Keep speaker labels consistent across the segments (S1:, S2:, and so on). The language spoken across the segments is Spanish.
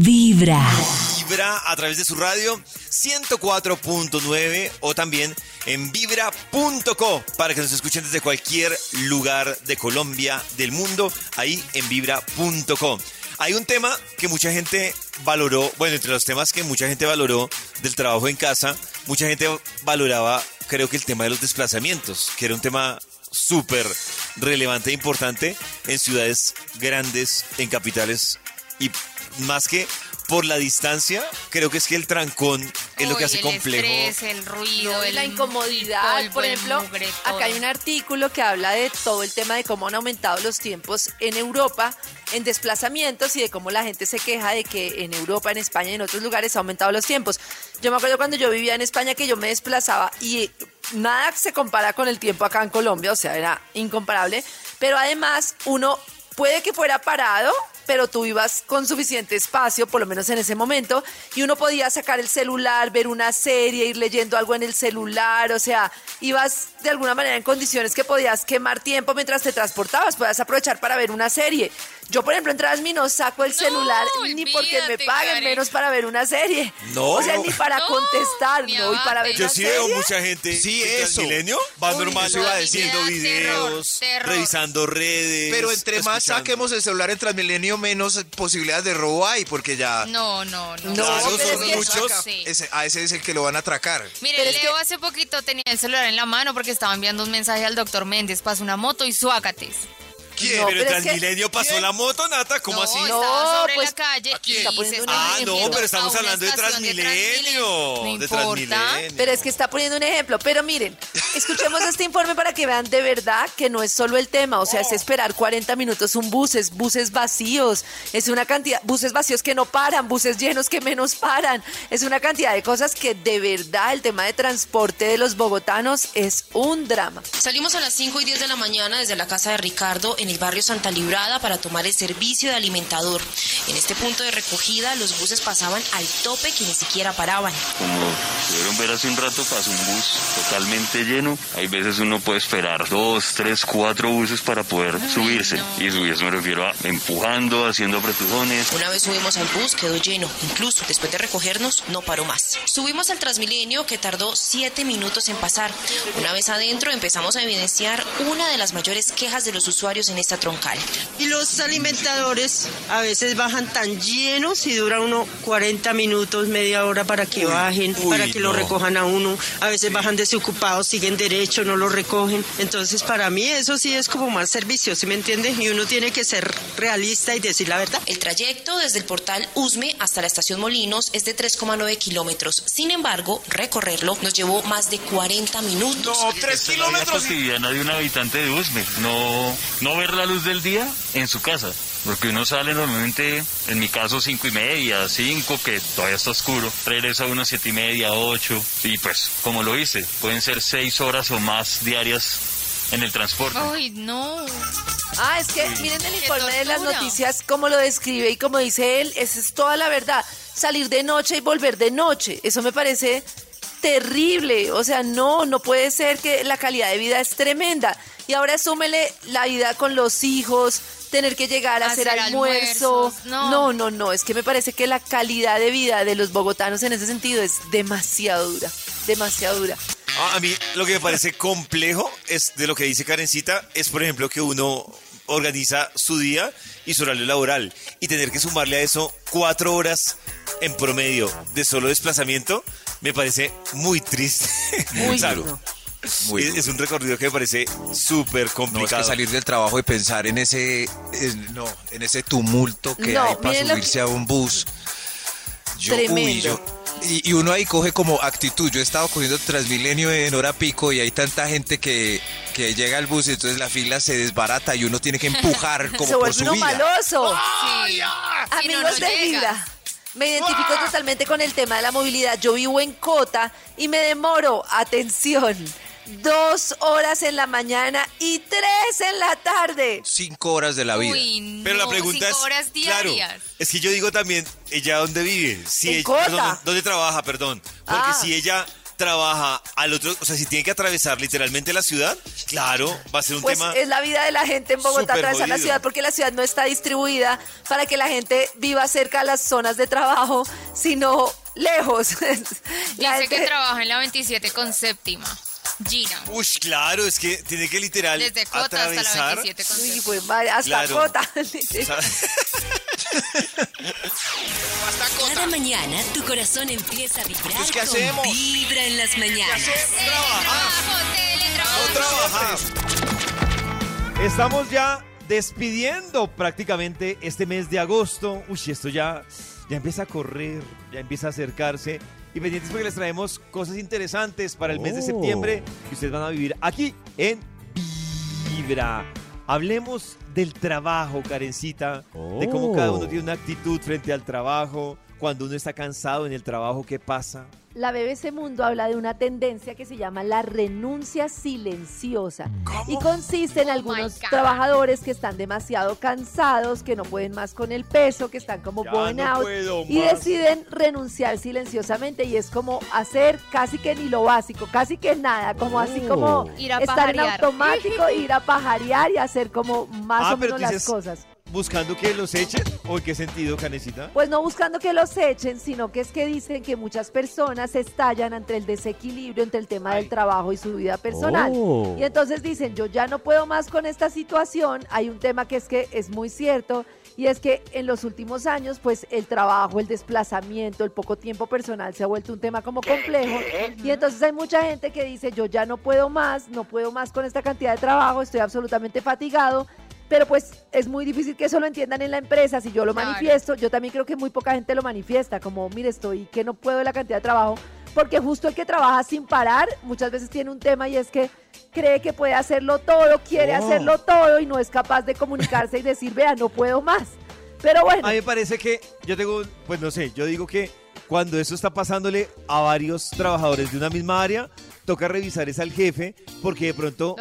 S1: Vibra.
S2: Vibra a través de su radio 104.9 o también en vibra.co para que nos escuchen desde cualquier lugar de Colombia, del mundo, ahí en vibra.co. Hay un tema que mucha gente valoró, bueno, entre los temas que mucha gente valoró del trabajo en casa, mucha gente valoraba, creo que el tema de los desplazamientos, que era un tema súper relevante e importante en ciudades grandes, en capitales y más que por la distancia, creo que es que el trancón es lo que hace
S3: el
S2: complejo.
S3: estrés, el ruido,
S4: No, y
S3: el
S4: la incomodidad.
S3: polvo,
S4: Por ejemplo,
S3: mugre,
S4: acá hay un artículo que habla de todo el tema de cómo han aumentado los tiempos en Europa en desplazamientos y de cómo la gente se queja de que en Europa, en España y en otros lugares ha aumentado los tiempos. Yo me acuerdo cuando yo vivía en España que yo me desplazaba y nada se compara con el tiempo acá en Colombia, o sea, era incomparable. Pero además, uno puede que fuera parado, pero tú ibas con suficiente espacio, por lo menos en ese momento, y uno podía sacar el celular, ver una serie, ir leyendo algo en el celular, o sea, ibas de alguna manera en condiciones que podías quemar tiempo mientras te transportabas, podías aprovechar para ver una serie. Yo, por ejemplo, en Transmi no saco el
S3: No,
S4: celular ni porque me paguen,
S3: Karen.
S4: menos para ver una serie.
S2: No.
S4: O sea, ni para
S3: No,
S4: contestar,
S3: ni
S4: ¿no? Y para ver.
S2: Yo
S4: una
S2: sí
S4: serie.
S2: veo mucha gente
S5: Sí, eso.
S2: Transmilenio, va
S4: Uy,
S2: normal
S4: eso
S3: a mí me
S2: haciendo
S3: da
S2: videos,
S3: terror, terror.
S2: revisando redes.
S5: Pero entre más
S2: escuchando.
S5: saquemos el celular en Transmilenio, menos posibilidades de robo hay, porque ya...
S3: No, no, no.
S4: No,
S2: Claro,
S4: pero
S2: son
S4: es que-
S2: muchos.
S3: Sí.
S5: Ese- a ese es el que lo van a atracar.
S3: Mire,
S4: Pero es
S3: Leo
S4: que-
S3: hace poquito tenía el celular en la mano porque estaba enviando un mensaje al doctor Méndez, pasa una moto y suácates.
S2: ¿Quién?
S4: No,
S2: pero
S4: pero es que-
S2: Transmilenio pasó
S5: ¿Quién?
S2: la moto, Nata, ¿cómo
S3: no,
S2: así?
S4: No,
S3: sobre
S4: pues,
S3: la calle
S5: ¿a quién?
S3: y se
S2: Ah,
S4: ejemplo.
S2: no, pero estamos hablando de Transmilenio.
S3: No
S2: de
S3: importa.
S2: Transmilenio.
S4: Pero es que está poniendo un ejemplo. Pero miren, escuchemos este informe para que vean de verdad que no es solo el tema. O sea, es esperar 40 minutos un bus, es buses vacíos, es una cantidad, buses vacíos que no paran, buses llenos que menos paran. Es una cantidad de cosas que de verdad el tema de transporte de los bogotanos es un drama.
S6: Salimos a las 5 y 10 de la mañana desde la casa de Ricardo en el barrio Santa Librada para tomar el servicio de alimentador. En este punto de recogida los buses pasaban al tope que ni siquiera paraban.
S7: Como pudieron ver hace un rato, pasó un bus totalmente lleno. Hay veces uno puede esperar dos, tres, cuatro buses para poder subirse. Y subirse me refiero a empujando, haciendo apretujones.
S6: Una vez subimos al bus quedó lleno, incluso después de recogernos no paró más. Subimos al Transmilenio que tardó 7 minutos en pasar. Una vez adentro empezamos a evidenciar una de las mayores quejas de los usuarios en esta troncal.
S8: Y los alimentadores a veces bajan tan llenos y dura uno 40 minutos, media hora para que bajen,
S2: uy,
S8: para que lo recojan a uno. A veces bajan desocupados, siguen derecho, no lo recogen. Entonces para mí eso sí es como más servicio, ¿sí me entiende? Y uno tiene que ser realista y decir la verdad.
S6: El trayecto desde el portal Usme hasta la estación Molinos es de 3,9 kilómetros. Sin embargo, recorrerlo nos llevó más de 40 minutos.
S5: No, tres
S7: Esta es la vida
S5: kilómetros.
S7: cotidiana de un habitante de Usme. No, no ver la luz del día en su casa. Porque uno sale normalmente, en mi caso, cinco y media, cinco, que todavía está oscuro. Regresa uno siete y media, ocho. Y pues, como lo hice, pueden ser seis horas o más diarias en el transporte.
S3: Ay, no.
S4: Ah, es que miren el informe de las noticias, como lo describe y como dice él, esa es toda la verdad. Salir de noche y volver de noche, eso me parece terrible. O sea, no, no puede ser que la calidad de vida es tremenda. Y ahora súmele la vida con los hijos, tener que llegar a hacer,
S3: Hacer
S4: almuerzo.
S3: no,
S4: no, no, es que me parece que la calidad de vida de los bogotanos en ese sentido es demasiado dura, demasiado dura.
S2: Ah, a mí lo que me parece complejo es de lo que dice Karencita, es por ejemplo que uno organiza su día y su horario laboral y tener que sumarle a eso cuatro horas en promedio de solo desplazamiento me parece muy triste.
S4: Muy duro.
S5: Muy
S2: es, es un recorrido que me parece súper
S5: No, es
S2: complicado.
S5: que salir del trabajo y pensar en ese, en, no, en ese tumulto que
S4: No,
S5: hay para subirse
S4: que-
S5: a un bus. Yo,
S4: Tremendo.
S5: uy, yo- y, y uno ahí coge como actitud. Yo he estado cogiendo Transmilenio en hora pico y hay tanta gente que, que llega al bus y entonces la fila se desbarata y uno tiene que empujar como
S4: Se
S5: por
S4: vuelve
S5: su
S4: uno
S5: vida.
S4: maloso.
S3: Sí. Si no,
S4: Amigos
S3: no
S4: de
S3: llegas.
S4: Vibra, me identifico totalmente con el tema de la movilidad. Yo vivo en Cota y me demoro, atención, dos horas en la mañana y tres en la tarde.
S5: Cinco horas de la vida.
S3: Uy,
S2: Pero la pregunta
S3: cinco
S2: es,
S3: horas
S2: claro,
S3: diarias.
S2: es que yo digo también, ella dónde vive, si
S4: En
S2: ella,
S4: Cota.
S2: perdón, dónde trabaja, perdón, porque
S4: Ah.
S2: si ella
S5: trabaja al otro, o sea, si tiene que atravesar literalmente la ciudad, claro, va a ser un
S4: Pues
S5: tema.
S4: es la vida de la gente en Bogotá atravesar la ciudad porque la ciudad no está distribuida para que la gente viva cerca de las zonas de trabajo, sino lejos. La
S3: Dice que
S4: gente-
S3: trabaja en la 27 con séptima. Gina.
S5: Uy, claro, es que tiene que literal
S3: Desde Cota hasta la
S5: atravesar.
S3: 27 con
S4: Uy,
S3: séptima.
S4: pues, hasta
S5: Claro.
S4: Cota.
S1: Cada mañana tu corazón empieza a vibrar
S5: Pues, ¿qué
S1: con
S5: hacemos?
S1: Vibra en las mañanas.
S5: No trabajar.
S2: Estamos ya despidiendo prácticamente este mes de agosto. Uy, esto ya, ya empieza a correr, ya empieza a acercarse. Y pendientes porque les traemos cosas interesantes para el mes de
S9: Oh.
S2: septiembre que ustedes van a vivir aquí en Vibra. Hablemos del trabajo, Karencita, de cómo cada uno tiene una actitud frente al trabajo, cuando uno está cansado en el trabajo, ¿qué pasa?
S4: La BBC Mundo habla de una tendencia que se llama la renuncia silenciosa y consiste en algunos
S3: God.
S4: trabajadores que están demasiado cansados, que no pueden más con el peso, que están como
S2: Ya
S4: burnout
S2: no puedo
S4: y
S2: más.
S4: deciden renunciar silenciosamente y es como hacer casi que ni lo básico, casi que nada, como así como
S3: Ir a
S4: estar en
S3: pajarear.
S4: automático, ir a pajarear y hacer como más
S2: Ah,
S4: o menos las
S2: dices-
S4: cosas.
S2: ¿Buscando que los echen? ¿O en qué sentido, Karencita?
S4: Pues no buscando que los echen, sino que es que dicen que muchas personas estallan ante el desequilibrio entre el tema del trabajo y su vida personal.
S9: Oh.
S4: Y entonces dicen, yo ya no puedo más con esta situación. Hay un tema que es que es muy cierto y es que en los últimos años, pues el trabajo, el desplazamiento, el poco tiempo personal se ha vuelto un tema como complejo. Y entonces hay mucha gente que dice, yo ya no puedo más, no puedo más con esta cantidad de trabajo, estoy absolutamente fatigado. Pero pues es muy difícil que eso lo entiendan en la empresa. Si yo lo
S3: Claro.
S4: manifiesto, yo también creo que muy poca gente lo manifiesta, como, mire, estoy que no puedo de la cantidad de trabajo, porque justo el que trabaja sin parar muchas veces tiene un tema y es que cree que puede hacerlo todo, quiere
S2: Oh.
S4: hacerlo todo y no es capaz de comunicarse y decir, vea, no puedo más. Pero bueno,
S2: A mí me parece que yo tengo, pues no sé, yo digo que cuando eso está pasándole a varios trabajadores de una misma área, toca revisar es al jefe, porque de pronto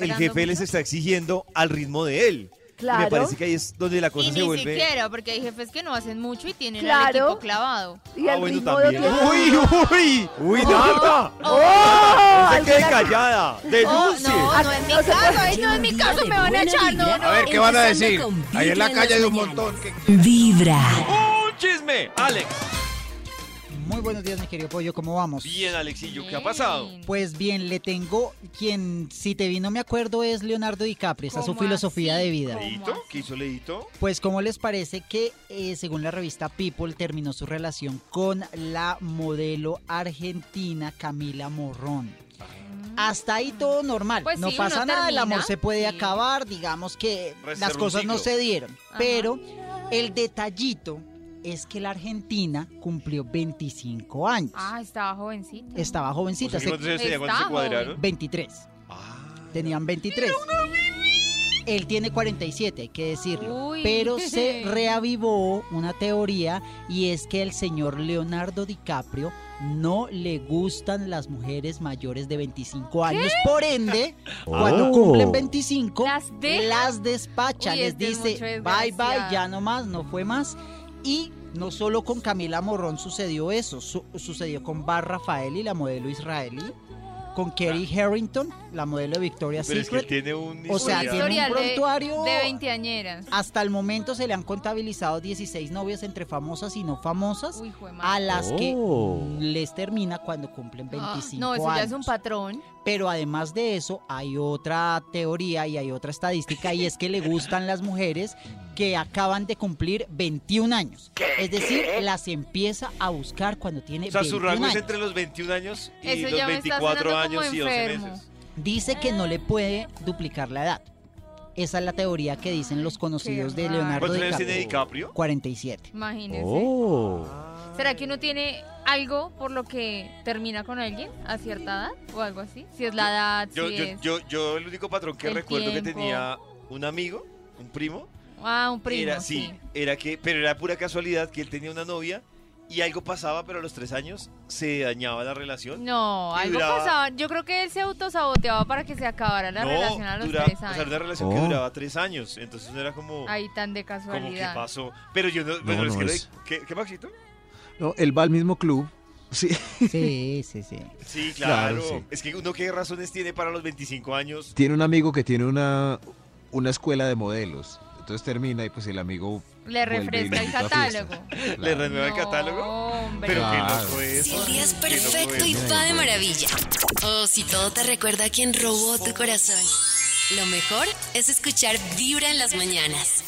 S2: el jefe les
S3: mucho.
S2: está exigiendo al ritmo de él. Y
S4: Claro.
S2: me parece que ahí es donde la cosa
S3: Y
S2: se
S3: ni
S2: vuelve.
S3: siquiera, porque hay jefes que no hacen mucho y tienen
S4: Claro.
S3: el equipo clavado.
S4: y
S2: Ah, bueno, también.
S4: tiene-
S2: ¡Uy, uy! ¡Uy,
S3: Oh,
S2: Nata!
S3: oh,
S4: ¡Oh!
S2: ¡No se quede
S4: Alguna-
S2: callada!
S3: Oh,
S2: ¡Denuncie!
S3: no, no es mi caso, ay, no es mi caso, me van a echar, no, no.
S9: A ver, ¿qué van a decir? Ahí en la calle hay un montón. que-
S1: Vibra.
S2: ¡Un chisme! ¡Alex!
S10: Buenos días, mi querido pollo, ¿cómo vamos?
S2: Bien, Alexillo, ¿qué ha pasado?
S10: Pues bien, le tengo quien, si te vi no me acuerdo, es Leonardo DiCaprio, esa es su
S3: ¿Cómo
S10: filosofía
S3: así?
S10: de vida.
S2: ¿Qué hizo Leito?
S10: Pues, ¿cómo les parece que, eh, según la revista People, terminó su relación con la modelo argentina Camila Morrón? Hasta ahí todo normal,
S3: Pues
S10: no
S3: sí,
S10: pasa nada, el amor se puede
S3: sí.
S10: acabar, digamos que las cosas no se dieron,
S3: Ajá.
S10: pero el detallito es que la Argentina cumplió 25 años.
S3: Ah, estaba jovencita.
S10: Estaba
S2: O
S10: jovencita,
S2: sea, que
S10: se-
S2: ¿Cuántos años tenía cuando se cuadraron?
S10: 23.
S2: Ah,
S10: Tenían 23. Él tiene 47, hay que decirlo.
S3: Uy.
S10: Pero se reavivó una teoría y es que el señor Leonardo DiCaprio no le gustan las mujeres mayores de 25 años. Por ende, cuando
S9: Oh.
S10: cumplen 25,
S3: ¿Las
S10: despacha,
S3: Uy,
S10: les
S3: este es
S10: dice bye bye,
S3: desgraciado".
S10: ya no más, no fue más. Y no solo con Camila Morrón sucedió eso, su- sucedió con Bar Rafaeli, la modelo israelí, con Kerry Harrington, la modelo de Victoria's
S2: pero es que
S10: Secret.
S2: tiene un
S10: O sea,
S2: historial.
S10: tiene un
S3: Historial de-
S10: prontuario.
S3: De veinteañeras.
S10: Hasta el momento se le han contabilizado 16 novias entre famosas y no famosas,
S3: Uy,
S10: a las que
S9: Oh.
S10: les termina cuando cumplen 25
S3: No, eso ya es un patrón.
S10: Pero además de eso, hay otra teoría y hay otra estadística y es que le gustan las mujeres que acaban de cumplir 21 años. Es decir, las empieza a buscar cuando tiene
S2: O sea, su
S10: 21
S2: rango es
S10: años.
S2: entre los 21 años y
S3: Eso
S2: los
S3: ya me está
S2: 24
S3: sonando
S2: años y 12
S3: enfermo.
S2: meses.
S10: Dice que no le puede duplicar la edad. Esa es la teoría que dicen los conocidos de. Leonardo
S2: ¿Cuántos años tiene
S10: DiCaprio.
S2: DiCaprio?
S10: 47.
S3: Imagínese.
S9: Oh.
S3: ¿Será que uno tiene algo por lo que termina con alguien a cierta edad o algo así? Si es la edad,
S2: Yo,
S3: si
S2: yo,
S3: es...
S2: yo, yo el único patrón que recuerdo que tenía un amigo, un primo,
S3: Ah, un primo,
S2: era
S3: sí.
S2: sí, era que, pero era pura casualidad que él tenía una novia y algo pasaba, pero a los tres años se dañaba la relación.
S3: No, algo
S2: duraba-
S3: pasaba. Yo creo que él se autosaboteaba para que se acabara la
S2: no,
S3: relación a los
S2: dura-
S3: tres
S2: o sea,
S3: años.
S2: era una relación que
S9: Oh.
S2: duraba tres años, entonces no era como,
S3: Ahí tan de
S2: como
S3: casualidad.
S2: que pasó. Pero yo no, bueno,
S9: no
S2: es que lo-
S9: es-
S2: ¿qué, qué Maxito?
S11: No, él va al mismo club
S12: Sí.
S10: Sí, sí, sí.
S13: Sí, claro.
S12: Claro, sí.
S13: Es que uno qué razones tiene para los 25 años.
S12: Tiene un amigo que tiene una, una escuela de modelos. Entonces termina y pues el amigo
S3: Le refresca el catálogo.
S13: ¿Le
S12: Claro.
S13: renueva el
S3: No,
S13: catálogo?
S3: hombre.
S13: Pero qué
S12: Claro.
S13: loco es.
S1: Si el día es perfecto y va de maravilla. O si todo te recuerda a quien robó tu corazón. Lo mejor es escuchar Vibra en las mañanas.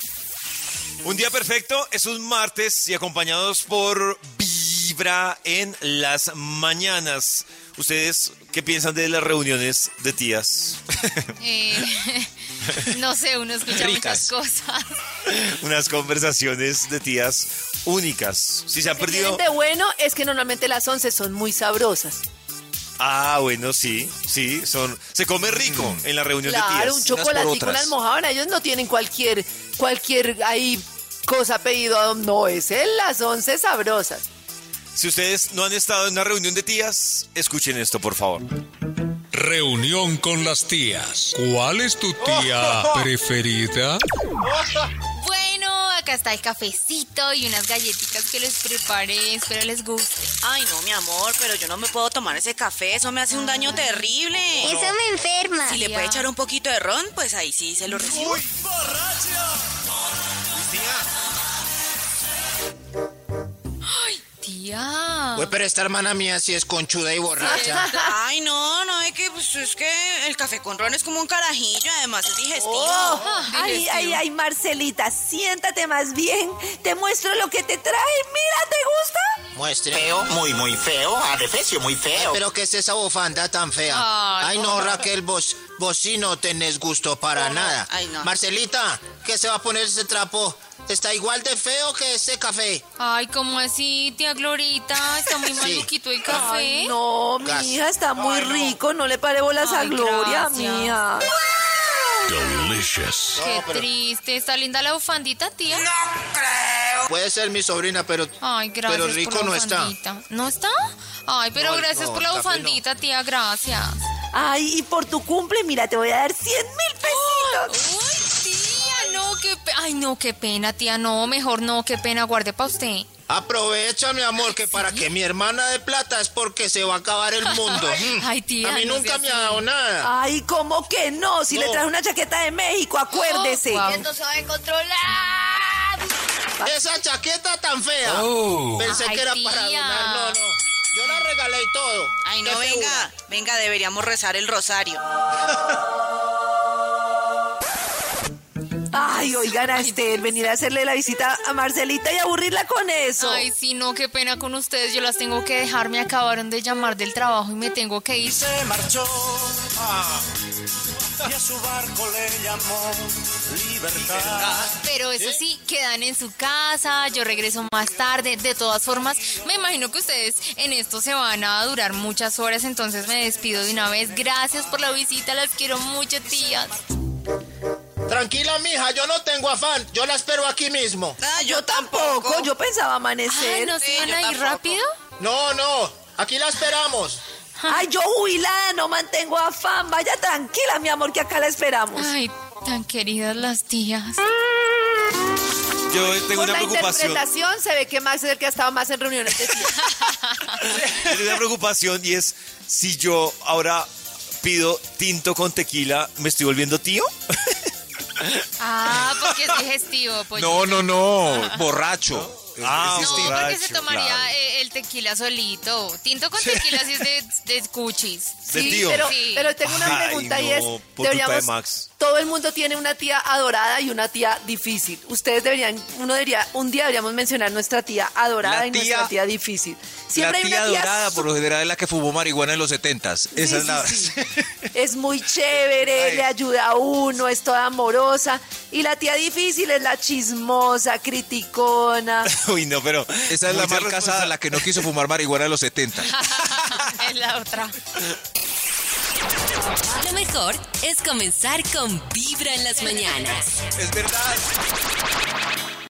S2: Un día perfecto es un martes y acompañados por Vibra en las mañanas. ¿Ustedes qué piensan de las reuniones de tías?
S3: Eh, no sé, uno escucha
S5: Ricas.
S3: muchas cosas.
S2: Unas conversaciones de tías únicas. Si se han
S4: Lo que
S2: perdido...
S4: de bueno es que normalmente las 11 son muy sabrosas.
S2: Ah, bueno, sí, sí, son... Se come rico en la reunión de
S4: Claro,
S2: tías.
S4: un
S5: unas por
S4: chocolatico, una almohada. Ellos no tienen cualquier, cualquier ahí cosa pedido. No, es en las 11 sabrosas.
S2: Si ustedes no han estado en una reunión de tías, escuchen esto, por favor.
S14: Reunión con las tías. ¿Cuál es tu tía preferida?
S3: Acá está el cafecito y unas galletitas que les preparé. Espero les guste.
S15: Ay, no, mi amor, pero yo no me puedo tomar ese café, eso me hace un daño terrible.
S16: Eso me enferma.
S15: Si le puede echar un poquito de ron, pues ahí sí se lo recibo.
S3: Tía.
S9: Güey, pero esta hermana mía sí es conchuda y borracha.
S15: Ay, no, no, es que pues, es que el café con ron es como un carajillo, además es digestivo.
S4: Oh,
S3: Ajá,
S4: ay,
S3: digestivo.
S4: ay, ay, Marcelita, siéntate más bien. Te muestro lo que te trae. Mira, ¿te gusta?
S9: Muestre.
S17: Feo, muy, muy feo. Adefesio, muy feo.
S9: Pero ¿qué es esa bufanda tan fea?
S3: Ay,
S9: Ay, no, Raquel, vos, vos sí no tenés gusto para nada.
S15: Ay, no.
S9: Marcelita, ¿qué se va a poner ese trapo? Está igual de feo que ese café.
S3: Ay, ¿cómo así, tía Glorita? Está muy maluquito el café.
S4: Ay, no, mi
S9: Gas.
S4: hija está muy rico. No le pare bolas a
S3: Ay,
S4: Gloria,
S3: gracias.
S4: mía.
S14: Delicious.
S3: Qué
S9: No, pero-
S3: triste. Está linda la bufandita, tía.
S9: Puede ser mi sobrina, pero,
S3: Ay, gracias
S9: pero rico
S3: por la
S9: no está.
S3: bufandita. ¿No está? Ay, pero
S9: No,
S3: gracias
S9: no,
S3: por la
S9: café no.
S3: bufandita, tía. Gracias.
S4: Ay, y por tu cumple, mira, te voy a dar 100 mil pesitos.
S3: Ay, no, qué pena, tía. No, mejor no, qué pena. Guarde para usted.
S9: Aprovecha, mi amor, que para que mi hermana de plata es porque se va a acabar el mundo. Mm.
S3: Ay, tía,
S9: A mí
S3: no
S9: nunca me ha dado nada.
S4: Ay, ¿cómo que no? Si le
S9: No.
S4: traje una chaqueta de México, acuérdese.
S3: Oh,
S4: se va a controlar.
S9: Esa chaqueta tan fea.
S14: Oh.
S9: Pensé
S3: Ay,
S9: que era
S3: tía.
S9: para donar. No, no. Yo la regalé y todo.
S15: Ay, no, venga,
S9: figura.
S15: venga, deberíamos rezar el rosario.
S4: Ay, oigan a Esther, venir a hacerle la visita a Marcelita y aburrirla con eso.
S3: Ay, sí, no, qué pena con ustedes. Yo las tengo que dejar. Me acabaron de llamar del trabajo y me tengo que ir.
S17: Se marchó. Y a su barco le llamó libertad.
S3: Pero eso sí, quedan en su casa, yo regreso más tarde. De todas formas, me imagino que ustedes en esto se van a durar muchas horas, entonces me despido de una vez. Gracias por la visita, las quiero mucho, tías.
S9: Tranquila, mija, yo no tengo afán. Yo la espero aquí mismo.
S15: Ah,
S4: yo tampoco, yo pensaba amanecer.
S3: Ay, ¿no se
S15: Sí,
S3: van a ir rápido?
S9: No, no. Aquí la esperamos.
S4: Ay, yo jubilada, no mantengo afán. Vaya tranquila, mi amor, que acá la esperamos.
S3: Ay, tan queridas las tías.
S2: Yo tengo
S4: Por
S2: una
S4: la
S2: preocupación.
S4: interpretación se ve que Max es el que ha estado más en reuniones de tías.
S2: Tengo una preocupación y es si yo ahora pido tinto con tequila, ¿me estoy volviendo tío?
S3: Ah, porque es digestivo, pues.
S5: No, no, no. Borracho.
S2: Ah,
S5: Es
S3: No,
S5: distinto.
S3: porque se
S2: borracho,
S3: tomaría
S2: claro.
S3: eh, el tequila solito. Tinto con tequila sí es de, de cuchis.
S2: De
S4: Sí,
S2: tío.
S4: Pero,
S3: Sí.
S4: pero tengo una
S2: Ay,
S4: pregunta y
S2: no,
S4: es,
S2: por culpa de
S4: deberíamos,
S2: Max.
S4: todo el mundo tiene una tía adorada y una tía difícil. Ustedes deberían, uno debería, un día deberíamos mencionar nuestra tía adorada
S5: La
S4: y nuestra
S5: tía-
S4: difícil.
S5: La
S4: Siempre hay
S5: tía
S4: una tía
S5: dorada, por lo general, es la que fumó marihuana en los setentas. Esa
S4: Sí,
S5: es la...
S4: Es muy chévere,
S5: Ay.
S4: le ayuda a uno, es toda amorosa. Y la tía difícil es la chismosa, criticona.
S2: Uy, no, pero.
S5: Esa es la mal casada, la que no quiso fumar marihuana en los setentas.
S3: es la otra.
S1: Lo mejor es comenzar con Vibra en las mañanas.
S5: Es verdad.